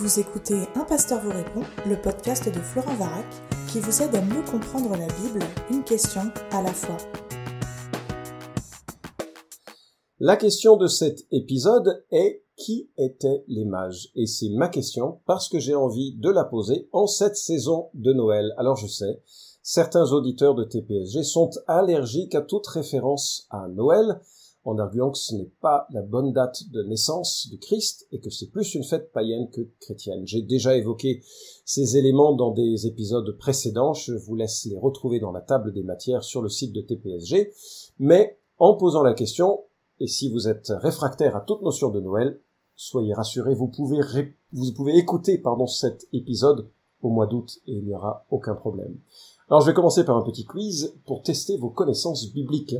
Vous écoutez Un pasteur vous répond, le podcast de Florent Varac, qui vous aide à mieux comprendre la Bible, une question à la fois. La question de cet épisode est qui étaient les mages? Et c'est ma question parce que j'ai envie de la poser en cette saison de Noël. Alors je sais, certains auditeurs de TPSG sont allergiques à toute référence à Noël, en arguant que ce n'est pas la bonne date de naissance du Christ et que c'est plus une fête païenne que chrétienne. J'ai déjà évoqué ces éléments dans des épisodes précédents, je vous laisse les retrouver dans la table des matières sur le site de TPSG, mais en posant la question, et si vous êtes réfractaire à toute notion de Noël, soyez rassurés, vous pouvez, écouter pardon, cet épisode au mois d'août et il n'y aura aucun problème. Alors je vais commencer par un petit quiz pour tester vos connaissances bibliques.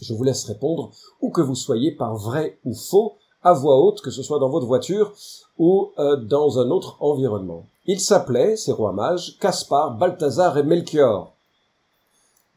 Je vous laisse répondre, où que vous soyez, par vrai ou faux, à voix haute, que ce soit dans votre voiture ou euh, dans un autre environnement. Ils s'appelaient, ces rois mages, Caspar, Balthazar et Melchior.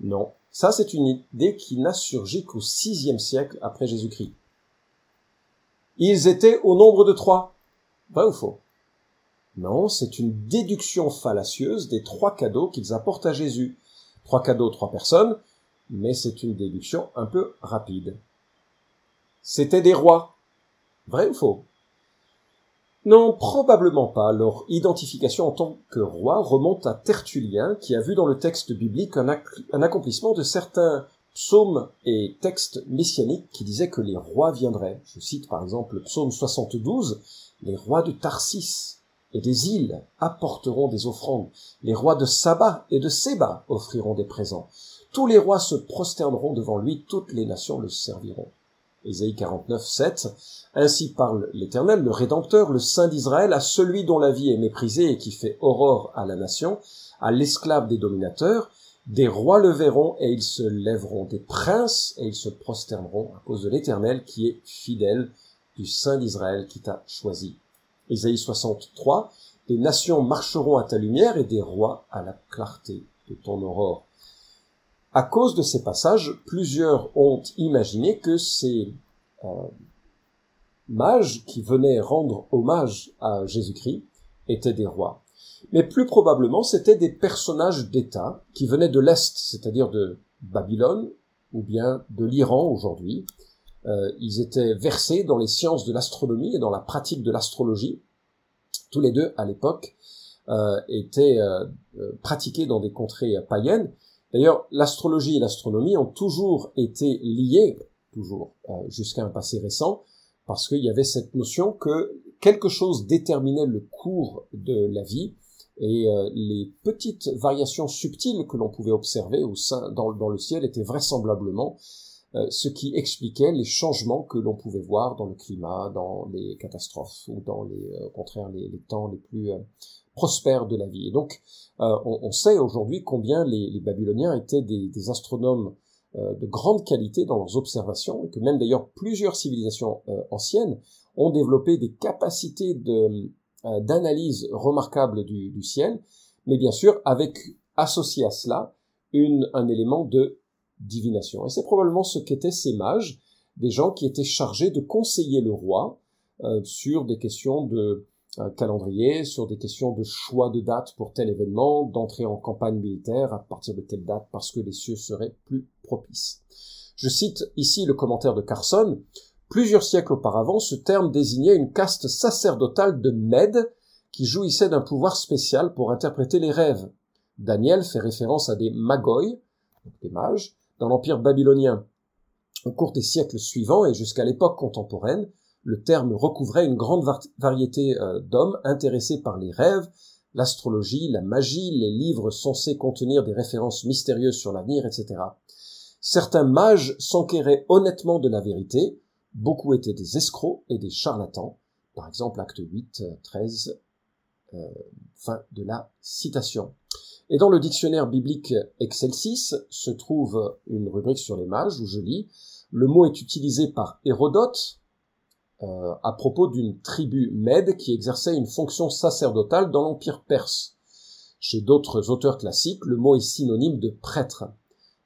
Non, ça c'est une idée qui n'a surgi qu'au sixième siècle après Jésus-Christ. Ils étaient au nombre de trois. Vrai ou faux? Non, c'est une déduction fallacieuse des trois cadeaux qu'ils apportent à Jésus. Trois cadeaux, trois personnes, mais c'est une déduction un peu rapide. C'étaient des rois. Vrai ou faux? Non, probablement pas. Leur identification en tant que roi remonte à Tertullien, qui a vu dans le texte biblique un, accomplissement de certains psaumes et textes messianiques qui disaient que les rois viendraient. Je cite par exemple le psaume 72, les rois de Tarsis et des îles apporteront des offrandes, les rois de Saba et de Séba offriront des présents. Tous les rois se prosterneront devant lui, toutes les nations le serviront. Ésaïe 49, 7. Ainsi parle l'Éternel, le Rédempteur, le Saint d'Israël, à celui dont la vie est méprisée et qui fait aurore à la nation, à l'esclave des dominateurs. Des rois le verront et ils se lèveront, des princes et ils se prosterneront à cause de l'Éternel qui est fidèle, du Saint d'Israël qui t'a choisi. Ésaïe 63. Des nations marcheront à ta lumière et des rois à la clarté de ton aurore. À cause de ces passages, plusieurs ont imaginé que ces euh, mages qui venaient rendre hommage à Jésus-Christ étaient des rois. Mais plus probablement, c'étaient des personnages d'État qui venaient de l'Est, c'est-à-dire de Babylone ou bien de l'Iran aujourd'hui. Euh, ils étaient versés dans les sciences de l'astronomie et dans la pratique de l'astrologie. Tous les deux, à l'époque, euh, étaient pratiqués dans des contrées païennes, D'ailleurs, l'astrologie et l'astronomie ont toujours été liées, toujours, euh, jusqu'à un passé récent, parce qu'il y avait cette notion que quelque chose déterminait le cours de la vie, et euh, les petites variations subtiles que l'on pouvait observer au sein, dans, le ciel étaient vraisemblablement ce qui expliquait les changements que l'on pouvait voir dans le climat, dans les catastrophes, ou dans les, au contraire, les, les temps les plus prospère de la vie. Et donc, euh, on, sait aujourd'hui combien les, Babyloniens étaient des, astronomes euh, de grande qualité dans leurs observations, et que même d'ailleurs plusieurs civilisations euh, anciennes ont développé des capacités de, d'analyse remarquables du, ciel, mais bien sûr avec associé à cela une, un élément de divination. Et c'est probablement ce qu'étaient ces mages, des gens qui étaient chargés de conseiller le roi sur des questions de calendrier sur des questions de choix de date pour tel événement, d'entrer en campagne militaire, à partir de quelle date, parce que les cieux seraient plus propices. Je cite ici le commentaire de Carson. Plusieurs siècles auparavant, ce terme désignait une caste sacerdotale de Mèdes qui jouissait d'un pouvoir spécial pour interpréter les rêves. Daniel fait référence à des magoi, des mages, dans l'empire babylonien. Au cours des siècles suivants et jusqu'à l'époque contemporaine, le terme recouvrait une grande variété euh, d'hommes intéressés par les rêves, l'astrologie, la magie, les livres censés contenir des références mystérieuses sur l'avenir, etc. Certains mages s'enquéraient honnêtement de la vérité, beaucoup étaient des escrocs et des charlatans, par exemple acte 8, 13, euh, fin de la citation. Et dans le dictionnaire biblique Excelsis se trouve une rubrique sur les mages où je lis le mot est utilisé par Hérodote, euh, à propos d'une tribu mède qui exerçait une fonction sacerdotale dans l'Empire perse. Chez d'autres auteurs classiques, le mot est synonyme de prêtre.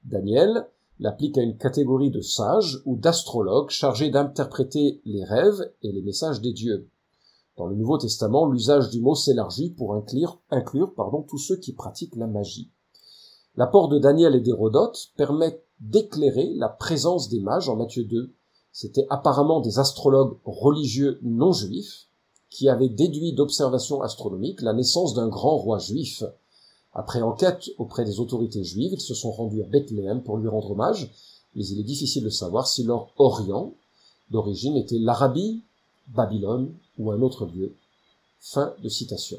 Daniel l'applique à une catégorie de sages ou d'astrologues chargés d'interpréter les rêves et les messages des dieux. Dans le Nouveau Testament, l'usage du mot s'élargit pour inclure, tous ceux qui pratiquent la magie. L'apport de Daniel et d'Hérodote permet d'éclairer la présence des mages en Matthieu 2. C'étaient apparemment des astrologues religieux non juifs qui avaient déduit d'observations astronomiques la naissance d'un grand roi juif. Après enquête auprès des autorités juives, ils se sont rendus à Bethléem pour lui rendre hommage, mais il est difficile de savoir si leur Orient d'origine était l'Arabie, Babylone ou un autre lieu. Fin de citation.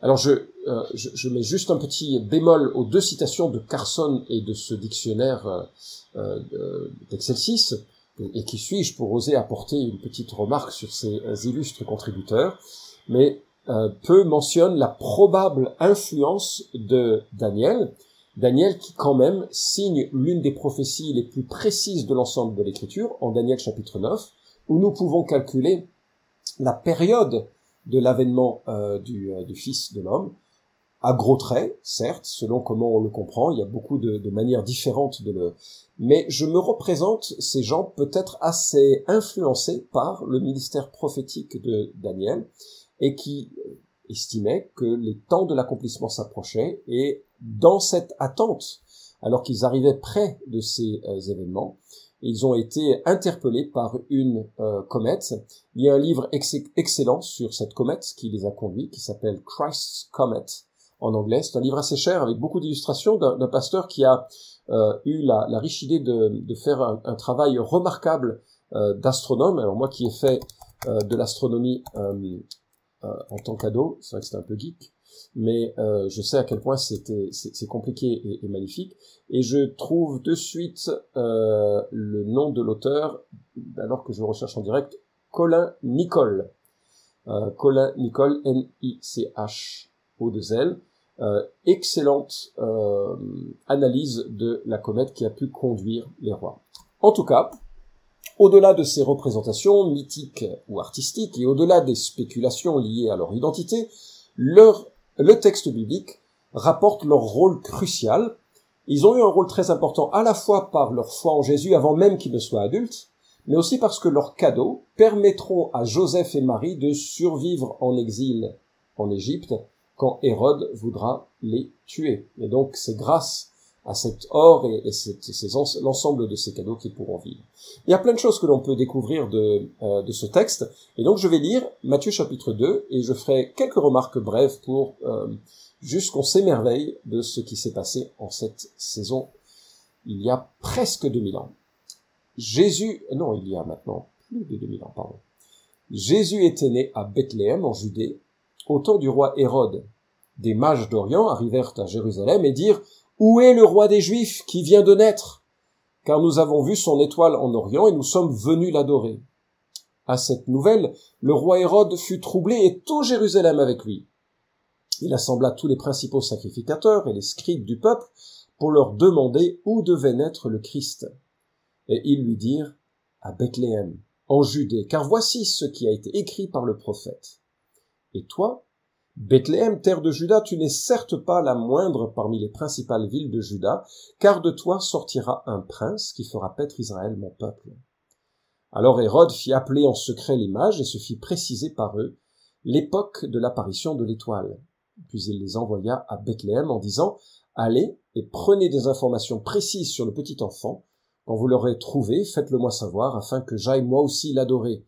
Alors je, euh, je, mets juste un petit bémol aux deux citations de Carson et de ce dictionnaire euh, euh d'Excel 6, et qui suis-je pour oser apporter une petite remarque sur ces illustres contributeurs, mais euh, peu mentionne la probable influence de Daniel, Daniel qui quand même signe l'une des prophéties les plus précises de l'ensemble de l'écriture, en Daniel chapitre 9, où nous pouvons calculer la période de l'avènement euh, du, euh, du, Fils de l'homme, à gros traits, certes, selon comment on le comprend, il y a beaucoup de, manières différentes de le... Mais je me représente ces gens peut-être assez influencés par le ministère prophétique de Daniel, et qui euh, estimaient que les temps de l'accomplissement s'approchaient, et dans cette attente, alors qu'ils arrivaient près de ces événements, ils ont été interpellés par une euh, comète. Il y a un livre excellent sur cette comète qui les a conduits, qui s'appelle Christ's Comet en anglais. C'est un livre assez cher avec beaucoup d'illustrations d'un pasteur qui a euh, eu la, riche idée de, faire un, travail remarquable euh, d'astronome. Alors moi qui ai fait de l'astronomie en tant qu'ado, c'est vrai que c'était un peu geek, mais euh, je sais à quel point c'était c'est compliqué et, magnifique. Et je trouve de suite euh, le nom de l'auteur, alors que je recherche en direct, Colin Nicole. Euh, Colin Nicole, N-I-C-H-O-2-L. Euh, excellente analyse de la comète qui a pu conduire les rois. En tout cas, au-delà de ces représentations mythiques ou artistiques et au-delà des spéculations liées à leur identité, leur le texte biblique rapporte leur rôle crucial. Ils ont eu un rôle très important à la fois par leur foi en Jésus avant même qu'ils ne soient adultes, mais aussi parce que leurs cadeaux permettront à Joseph et Marie de survivre en exil en Égypte quand Hérode voudra les tuer. Et donc c'est grâce à cet or et, et l'ensemble de ces cadeaux qui pourront vivre. Il y a plein de choses que l'on peut découvrir de, euh, de ce texte, et donc je vais lire Matthieu chapitre 2, et je ferai quelques remarques brèves pour euh, juste qu'on s'émerveille de ce qui s'est passé en cette saison il y a presque 2000 ans. Jésus, non, il y a maintenant plus de 2000 ans, pardon. Jésus était né à Bethléem, en Judée, au temps du roi Hérode. Des mages d'Orient arrivèrent à Jérusalem et dirent où est le roi des Juifs qui vient de naître? Car nous avons vu son étoile en Orient et nous sommes venus l'adorer. À cette nouvelle, le roi Hérode fut troublé et tout Jérusalem avec lui. Il assembla tous les principaux sacrificateurs et les scribes du peuple pour leur demander où devait naître le Christ. Et ils lui dirent, à Bethléem, en Judée, car voici ce qui a été écrit par le prophète. Et toi, Bethléem, terre de Juda, tu n'es certes pas la moindre parmi les principales villes de Juda, car de toi sortira un prince qui fera paître Israël, mon peuple. Alors Hérode fit appeler en secret les mages et se fit préciser par eux l'époque de l'apparition de l'étoile. Puis il les envoya à Bethléem en disant Allez et prenez des informations précises sur le petit enfant. Quand vous l'aurez trouvé, faites-le moi savoir afin que j'aille moi aussi l'adorer.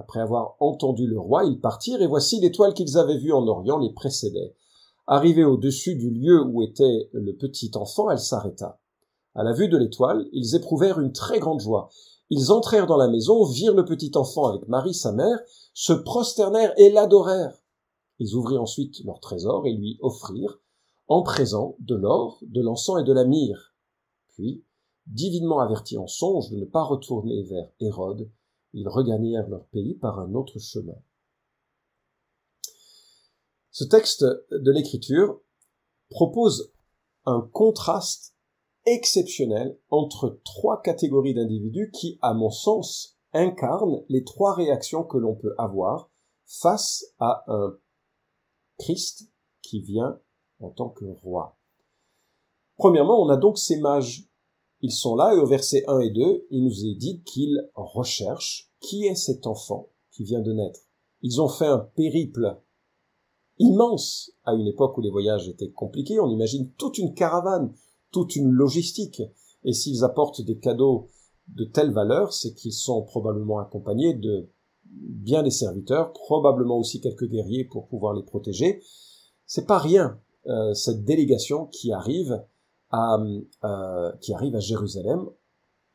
Après avoir entendu le roi, ils partirent, et voici l'étoile qu'ils avaient vue en Orient les précédait. Arrivés au-dessus du lieu où était le petit enfant, elle s'arrêta. À la vue de l'étoile, ils éprouvèrent une très grande joie. Ils entrèrent dans la maison, virent le petit enfant avec Marie, sa mère, se prosternèrent et l'adorèrent. Ils ouvrirent ensuite leur trésor et lui offrirent, en présent, de l'or, de l'encens et de la myrrhe. Puis, divinement avertis en songe de ne pas retourner vers Hérode, ils regagnèrent leur pays par un autre chemin. Ce texte de l'Écriture propose un contraste exceptionnel entre trois catégories d'individus qui, à mon sens, incarnent les trois réactions que l'on peut avoir face à un Christ qui vient en tant que roi. Premièrement, on a donc ces mages ils sont là et au verset 1 et 2, il nous est dit qu'ils recherchent qui est cet enfant qui vient de naître. Ils ont fait un périple immense à une époque où les voyages étaient compliqués. On imagine toute une caravane, toute une logistique. Et s'ils apportent des cadeaux de telle valeur, c'est qu'ils sont probablement accompagnés de bien des serviteurs, probablement aussi quelques guerriers pour pouvoir les protéger. C'est pas rien euh, cette délégation qui arrive euh, qui arrive à Jérusalem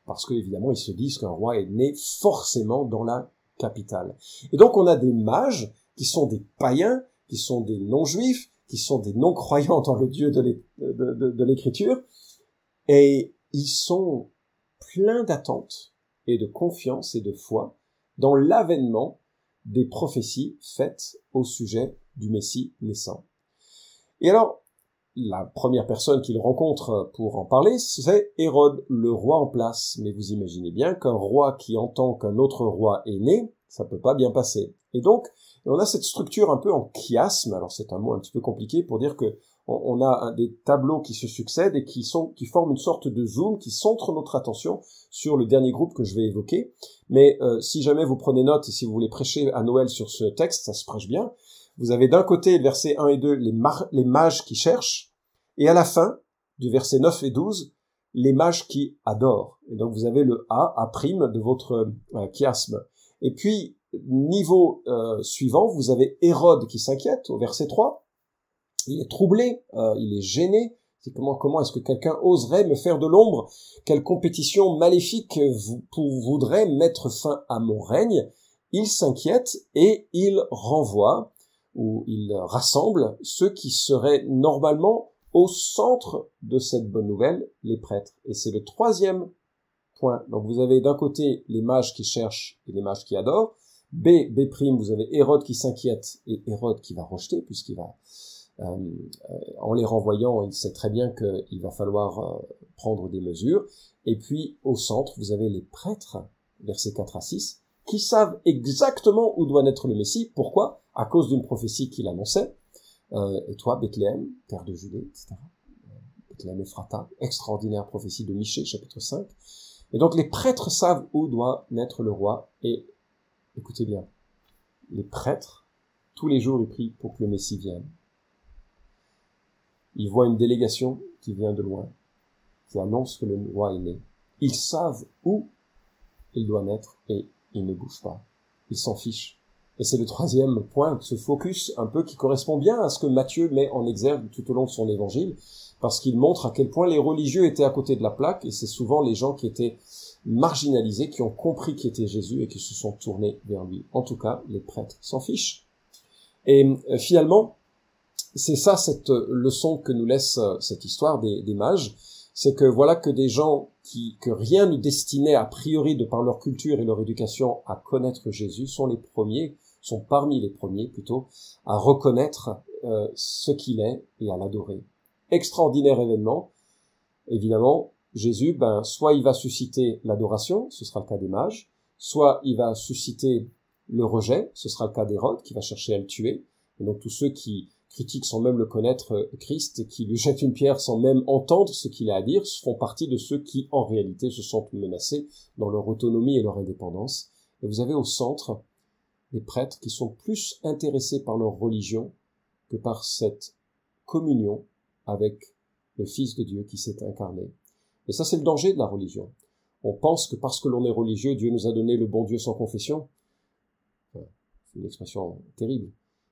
parce qu'évidemment ils se disent qu'un roi est né forcément dans la capitale. Et donc on a des mages qui sont des païens, qui sont des non-juifs, qui sont des non-croyants dans le Dieu de l'écriture, et ils sont pleins d'attentes et de confiance et de foi dans l'avènement des prophéties faites au sujet du Messie naissant. Et alors, la première personne qu'il rencontre pour en parler, c'est Hérode, le roi en place. Mais vous imaginez bien qu'un roi qui entend qu'un autre roi est né, ça peut pas bien passer. Et donc, on a cette structure un peu en chiasme. Alors c'est un mot un petit peu compliqué pour dire que on a des tableaux qui se succèdent et qui sont qui forment une sorte de zoom qui centre notre attention sur le dernier groupe que je vais évoquer. Mais euh, si jamais vous prenez note et si vous voulez prêcher à Noël sur ce texte, ça se prêche bien. Vous avez d'un côté, verset 1 et 2, les, mages qui cherchent, et à la fin, du verset 9 et 12, les mages qui adorent. Et donc vous avez le A, A prime de votre euh, chiasme. Et puis, niveau euh, suivant, vous avez Hérode qui s'inquiète au verset 3. Il est troublé, euh, il est gêné. C'est comment comment est-ce que quelqu'un oserait me faire de l'ombre? Quelle compétition maléfique vous, voudrait mettre fin à mon règne? Il s'inquiète et il renvoie où il rassemble ceux qui seraient normalement au centre de cette bonne nouvelle, les prêtres. Et c'est le troisième point. Donc vous avez d'un côté les mages qui cherchent et les mages qui adorent. B, B', vous avez Hérode qui s'inquiète et Hérode qui va rejeter puisqu'il va, euh, euh, en les renvoyant, il sait très bien qu'il va falloir euh, prendre des mesures. Et puis au centre, vous avez les prêtres, versets 4 à 6, qui savent exactement où doit naître le Messie. Pourquoi? À cause d'une prophétie qu'il annonçait. Euh, et toi, Bethléem, terre de Judée, etc. Bethléem Ephrata, extraordinaire prophétie de Michée, chapitre 5. Et donc les prêtres savent où doit naître le roi. Et écoutez bien, les prêtres, tous les jours, ils prient pour que le Messie vienne. Ils voient une délégation qui vient de loin, qui annonce que le roi est né. Ils savent où il doit naître et ils ne bougent pas. Ils s'en fichent. Et c'est le troisième point, ce focus un peu qui correspond bien à ce que Matthieu met en exergue tout au long de son évangile, parce qu'il montre à quel point les religieux étaient à côté de la plaque, et c'est souvent les gens qui étaient marginalisés, qui ont compris qui était Jésus et qui se sont tournés vers lui. En tout cas, les prêtres s'en fichent. Et euh, finalement, c'est ça cette leçon que nous laisse euh, cette histoire des, des mages, c'est que voilà que des gens qui, que rien ne destinait a priori de par leur culture et leur éducation à connaître Jésus sont les premiers, sont parmi les premiers plutôt, à reconnaître euh, ce qu'il est et à l'adorer. Extraordinaire événement. Évidemment, Jésus, ben, soit il va susciter l'adoration, ce sera le cas des mages, soit il va susciter le rejet, ce sera le cas d'Hérode qui va chercher à le tuer. Et donc tous ceux qui critiques sans même le connaître euh, Christ qui lui jettent une pierre sans même entendre ce qu'il a à dire font partie de ceux qui en réalité se sentent menacés dans leur autonomie et leur indépendance. Et vous avez au centre des prêtres qui sont plus intéressés par leur religion que par cette communion avec le Fils de Dieu qui s'est incarné. Et ça, c'est le danger de la religion. On pense que parce que l'on est religieux, Dieu nous a donné le bon Dieu sans confession. c'est une expression terrible.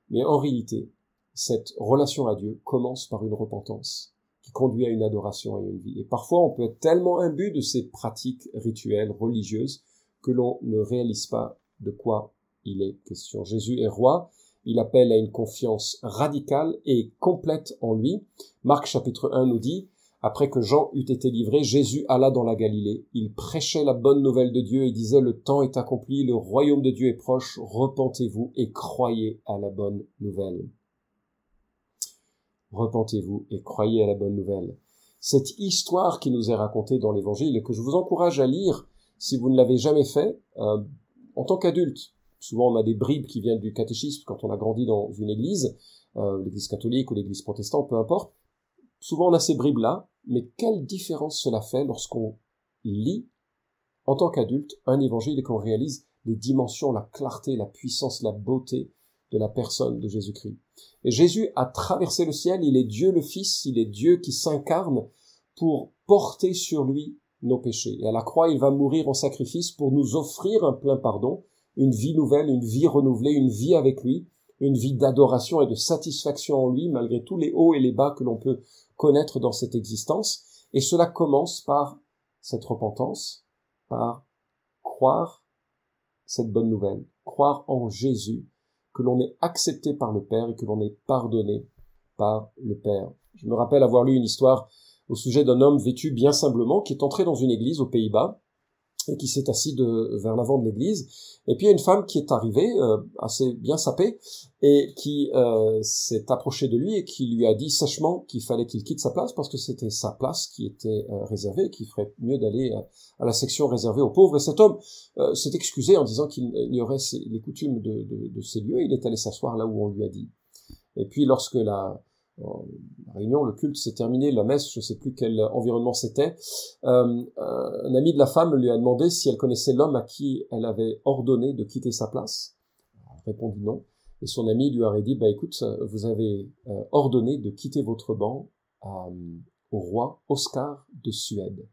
Mais en réalité, cette relation à Dieu commence par une repentance qui conduit à une adoration et une vie. Et parfois, on peut être tellement imbu de ces pratiques rituelles, religieuses, que l'on ne réalise pas de quoi il est question. Jésus est roi, il appelle à une confiance radicale et complète en lui. Marc chapitre 1 nous dit, après que Jean eut été livré, Jésus alla dans la Galilée. Il prêchait la bonne nouvelle de Dieu et disait, le temps est accompli, le royaume de Dieu est proche, repentez-vous et croyez à la bonne nouvelle repentez-vous et croyez à la bonne nouvelle. Cette histoire qui nous est racontée dans l'Évangile et que je vous encourage à lire si vous ne l'avez jamais fait euh, en tant qu'adulte. Souvent on a des bribes qui viennent du catéchisme quand on a grandi dans une église, euh, l'église catholique ou l'église protestante, peu importe. Souvent on a ces bribes-là, mais quelle différence cela fait lorsqu'on lit en tant qu'adulte un évangile et qu'on réalise les dimensions, la clarté, la puissance, la beauté de la personne de Jésus-Christ. Et Jésus a traversé le ciel, il est Dieu le Fils, il est Dieu qui s'incarne pour porter sur lui nos péchés. Et à la croix, il va mourir en sacrifice pour nous offrir un plein pardon, une vie nouvelle, une vie renouvelée, une vie avec lui, une vie d'adoration et de satisfaction en lui, malgré tous les hauts et les bas que l'on peut connaître dans cette existence. Et cela commence par cette repentance, par croire cette bonne nouvelle, croire en Jésus, que l'on est accepté par le Père et que l'on est pardonné par le Père. Je me rappelle avoir lu une histoire au sujet d'un homme vêtu bien simplement qui est entré dans une église aux Pays-Bas et qui s'est assis vers l'avant de l'église. Et puis il y a une femme qui est arrivée, euh, assez bien sapée, et qui euh, s'est approchée de lui et qui lui a dit sèchement qu'il fallait qu'il quitte sa place parce que c'était sa place qui était euh, réservée, qu'il ferait mieux d'aller à la section réservée aux pauvres. Et cet homme s'est excusé en disant qu'il ignorait les coutumes de, de, de ces lieux. Il est allé s'asseoir là où on lui a dit. Et puis lorsque la, la réunion, le culte s'est terminé, la messe, je ne sais plus quel environnement c'était. Euh, un ami de la femme lui a demandé si elle connaissait l'homme à qui elle avait ordonné de quitter sa place. Elle a répondu non. Et son ami lui aurait dit, bah écoute, vous avez euh, ordonné de quitter votre banc au roi Oscar de Suède.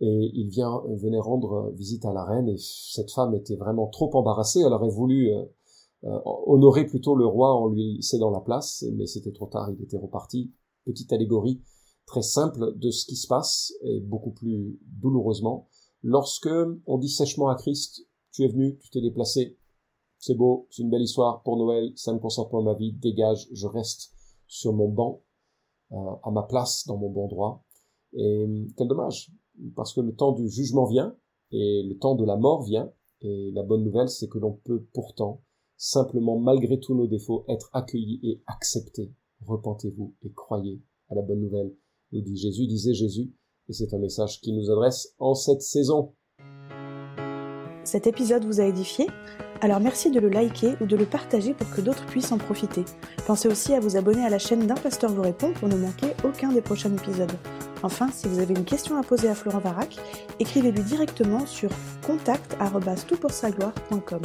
Et il vient, venait rendre visite à la reine et cette femme était vraiment trop embarrassée. Elle aurait voulu euh, euh, honorer plutôt le roi en lui cédant la place, mais c'était trop tard, il était reparti. Petite allégorie très simple de ce qui se passe, et beaucoup plus douloureusement, lorsque on dit sèchement à Christ, tu es venu, tu t'es déplacé, c'est beau, c'est une belle histoire pour Noël, ça ne concerne pas ma vie, dégage, je reste sur mon banc, euh, à ma place, dans mon bon droit. Et quel dommage, parce que le temps du jugement vient, et le temps de la mort vient, et la bonne nouvelle, c'est que l'on peut pourtant simplement malgré tous nos défauts, être accueillis et acceptés. Repentez-vous et croyez à la bonne nouvelle, nous dit Jésus, disait Jésus, et c'est un message qui nous adresse en cette saison. Cet épisode vous a édifié? Alors merci de le liker ou de le partager pour que d'autres puissent en profiter. Pensez aussi à vous abonner à la chaîne d'un pasteur vous répond pour ne manquer aucun des prochains épisodes. Enfin, si vous avez une question à poser à Florent Varac, écrivez-lui directement sur contact.toutpoursagloire.com.